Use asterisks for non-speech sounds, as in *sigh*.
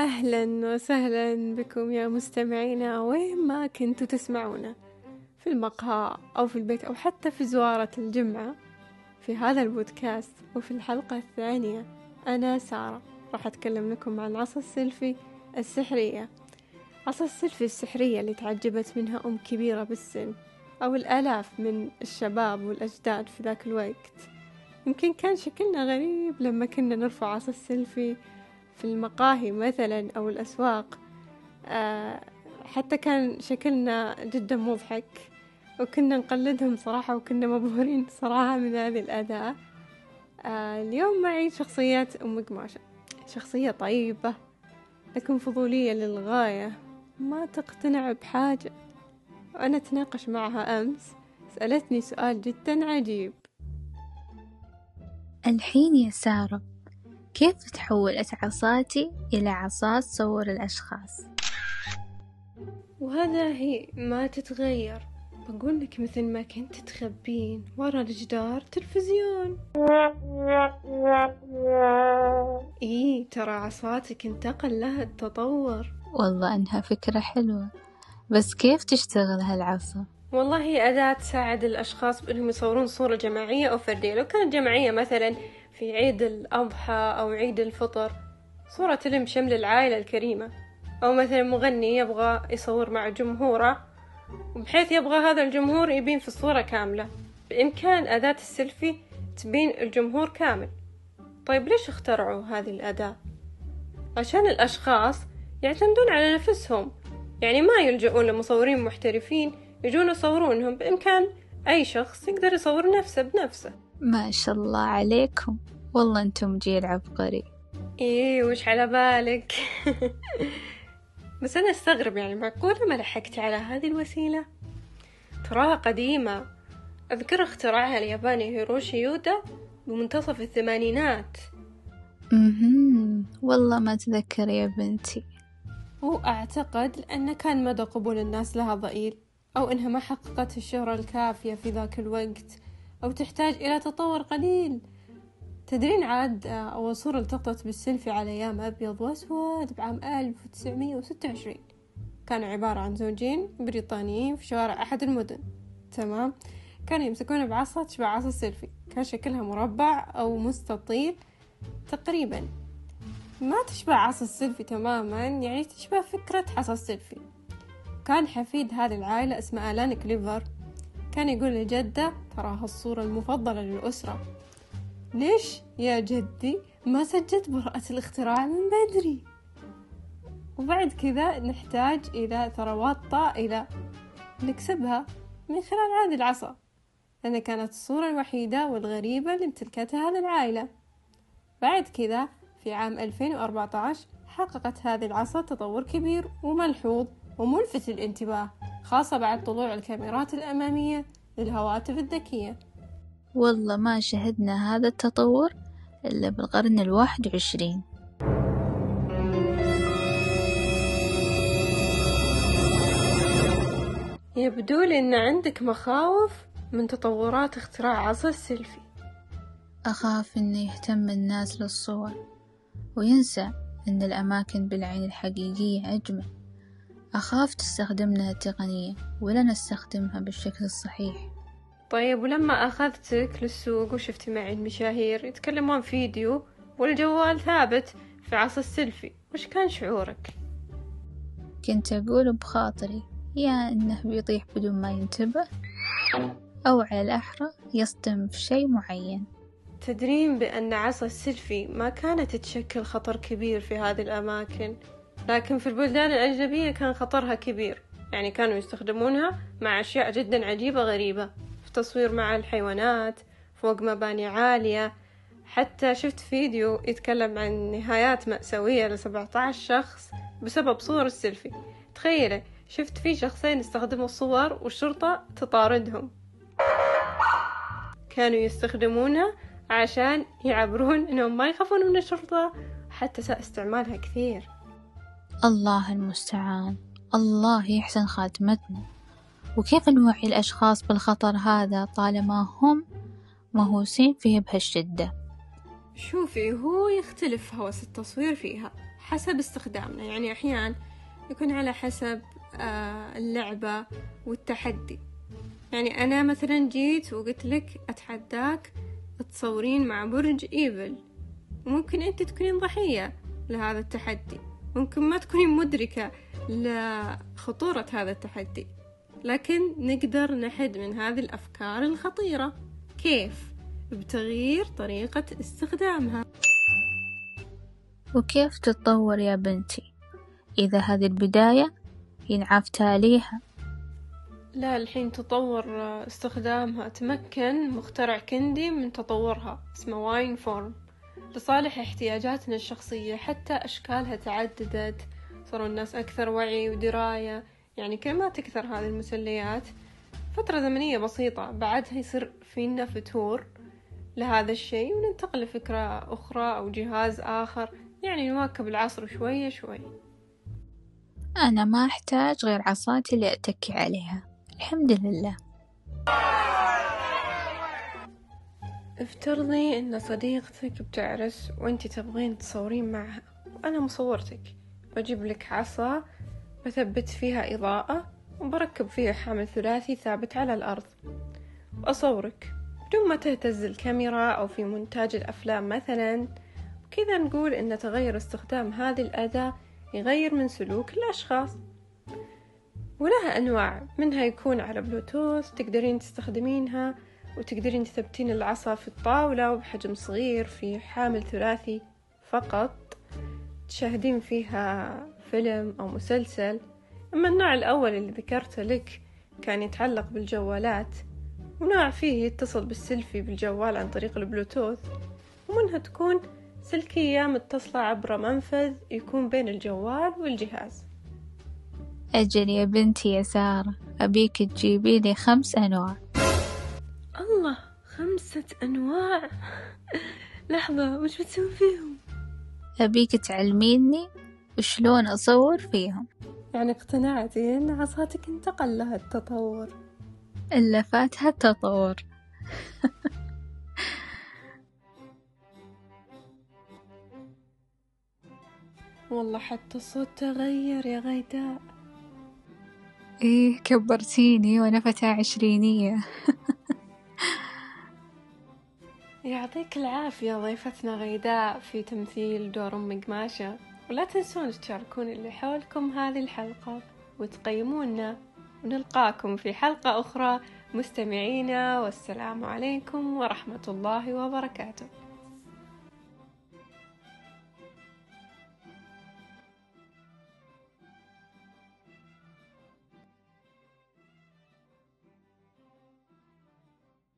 أهلا وسهلا بكم يا مستمعينا وين ما كنتوا تسمعونا في المقهى أو في البيت أو حتى في زوارة الجمعة في هذا البودكاست وفي الحلقة الثانية أنا سارة. راح أتكلم لكم عن عصا السيلفي السحرية. عصا السيلفي السحرية اللي تعجبت منها أم كبيرة بالسن أو الآلاف من الشباب والأجداد في ذاك الوقت. يمكن كان شكلنا غريب لما كنا نرفع عصا السيلفي في المقاهي مثلا أو الأسواق آه، حتى كان شكلنا جدا مضحك وكنا نقلدهم صراحة وكنا مبهورين صراحة من هذه الأداء آه، اليوم معي شخصيات أم قماشة. شخصية طيبة لكن فضولية للغاية ما تقتنع بحاجة. وأنا أتناقش معها أمس سألتني سؤال جدا عجيب. الحين يا سارة كيف تحولت عصاتي إلى عصا تصور الأشخاص؟ وهذا هي ما تتغير. بقول لك مثل ما كنت تخبين ورا الجدار تلفزيون. إيه ترى عصاتك انتقل لها التطور. والله إنها فكرة حلوة. بس كيف تشتغل هالعصا؟ والله هي أداة تساعد الأشخاص بأنهم يصورون صورة جماعية أو فردية. لو كانت جماعية مثلا في عيد الأضحى أو عيد الفطر صورة تلم شمل العائلة الكريمة. أو مثلا مغني يبغى يصور مع جمهوره بحيث يبغى هذا الجمهور يبين في الصورة كاملة. بإمكان أداة السيلفي تبين الجمهور كامل. طيب ليش اخترعوا هذه الأداة؟ عشان الأشخاص يعتمدون على نفسهم. يعني ما يلجؤون لمصورين محترفين يجون يصورونهم بإمكان أي شخص يقدر يصور نفسه بنفسه. ما شاء الله عليكم. والله أنتم جيل عبقري. إيه وش على بالك؟ *laughs* بس أنا أستغرب يعني معقولة ما لحقت على هذه الوسيلة؟ تراها قديمة. أذكر اختراعها الياباني هيروشي يودا بمنتصف الثمانينات. مهم. والله ما أتذكر يا بنتي. وأعتقد لأن كان مدى قبول الناس لها ضئيل. أو إنها ما حققت الشهرة الكافية في ذاك الوقت أو تحتاج إلى تطور قليل. تدرين عاد آه، أول صورة التقطت بالسيلفي على أيام أبيض وأسود بعام ألف وتسعمية وستة وعشرين. كانوا عبارة عن زوجين بريطانيين في شوارع أحد المدن. تمام؟ كانوا يمسكون بعصا تشبه عصا السيلفي. كان شكلها مربع أو مستطيل تقريبا. ما تشبه عصا السيلفي تماما يعني تشبه فكرة عصا السيلفي. كان حفيد هذه العائلة اسمه آلان كليفر كان يقول لجدة تراها الصورة المفضلة للأسرة. ليش يا جدي؟ ما سجلت براءة الاختراع من بدري. وبعد كذا نحتاج إلى ثروات طائلة. نكسبها من خلال هذه العصا. لأن كانت الصورة الوحيدة والغريبة اللي امتلكتها هذه العائلة. بعد كذا في عام 2014 حققت هذه العصا تطور كبير وملحوظ. وملفت للانتباه خاصة بعد طلوع الكاميرات الأمامية للهواتف الذكية. والله ما شهدنا هذا التطور إلا بالقرن الواحد وعشرين. يبدو لي أن عندك مخاوف من تطورات اختراع عصا السيلفي أخاف إنه يهتم الناس للصور وينسى أن الأماكن بالعين الحقيقية أجمل. أخاف تستخدمنا التقنية ولا نستخدمها بالشكل الصحيح. طيب ولما أخذتك للسوق وشفتي معي المشاهير يتكلمون فيديو والجوال ثابت في عصا السيلفي وش كان شعورك؟ كنت أقول بخاطري يا إنه بيطيح بدون ما ينتبه أو على الأحرى يصدم في شيء معين. تدرين بأن عصا السيلفي ما كانت تشكل خطر كبير في هذه الأماكن. لكن في البلدان الأجنبية كان خطرها كبير. يعني كانوا يستخدمونها مع أشياء جدا عجيبة غريبة. في تصوير مع الحيوانات فوق مباني عالية. حتى شفت فيديو يتكلم عن نهايات مأساوية لسبعة عشر شخص بسبب صور السيلفي. تخيلي شفت في شخصين استخدموا الصور والشرطة تطاردهم. كانوا يستخدمونها عشان يعبرون إنهم ما يخافون من الشرطة حتى ساء استعمالها كثير. الله المستعان. الله يحسن خاتمتنا. وكيف نوعي الأشخاص بالخطر هذا طالما هم مهووسين فيه بهالشدة؟ شوفي هو يختلف هوس التصوير فيها حسب استخدامنا. يعني أحيان يكون على حسب آه، اللعبة والتحدي. يعني أنا مثلا جيت وقلت لك أتحداك تصورين مع برج إيفل. وممكن أنت تكونين ضحية لهذا التحدي. ممكن ما تكونين مدركة لخطورة هذا التحدي لكن نقدر نحد من هذه الأفكار الخطيرة. كيف؟ بتغيير طريقة استخدامها. وكيف تتطور يا بنتي؟ إذا هذه البداية ينعاف تاليها لا الحين تطور استخدامها. تمكن مخترع كندي من تطورها. اسمه واين فورم لصالح احتياجاتنا الشخصية حتى أشكالها تعددت صاروا الناس أكثر وعي ودراية. يعني كل ما تكثر هذه المسليات فترة زمنية بسيطة بعدها يصير فينا فتور لهذا الشيء وننتقل لفكرة أخرى أو جهاز آخر. يعني نواكب العصر شوية شوي. أنا ما أحتاج غير عصاتي اللي أتكي عليها. الحمد لله. افترضي إن صديقتك بتعرس وانتي تبغين تصورين معها. وأنا مصورتك. بجيب لك عصا بثبت فيها إضاءة وبركب فيها حامل ثلاثي ثابت على الأرض. واصورك بدون ما تهتز الكاميرا أو في مونتاج الأفلام مثلا. وكذا نقول إن تغير استخدام هذه الأداة يغير من سلوك الأشخاص. ولها أنواع. منها يكون على بلوتوث تقدرين تستخدمينها. وتقدرين تثبتين العصا في الطاولة وبحجم صغير في حامل ثلاثي فقط. تشاهدين فيها فيلم أو مسلسل. أما النوع الأول اللي ذكرته لك كان يتعلق بالجوالات ونوع فيه يتصل بالسيلفي بالجوال عن طريق البلوتوث ومنها تكون سلكية متصلة عبر منفذ يكون بين الجوال والجهاز. أجل يا بنتي يا سارة أبيك تجيبي لي خمس أنواع. الله خمسة أنواع. *laughs* لحظة وش بتسوي فيهم؟ أبيك تعلميني وشلون أصور فيهم. يعني اقتنعتي إن عصاتك انتقل لها التطور. إلا فاتها التطور. *laughs* والله حتى الصوت تغير يا غيداء. إيه كبرتيني وأنا فتاة عشرينية. *laughs* يعطيك العافية ضيفتنا غيداء في تمثيل دور أم قماشة. ولا تنسون تشاركون اللي حولكم هذه الحلقة وتقيمونا. ونلقاكم في حلقة أخرى. مستمعينا والسلام عليكم ورحمة الله وبركاته.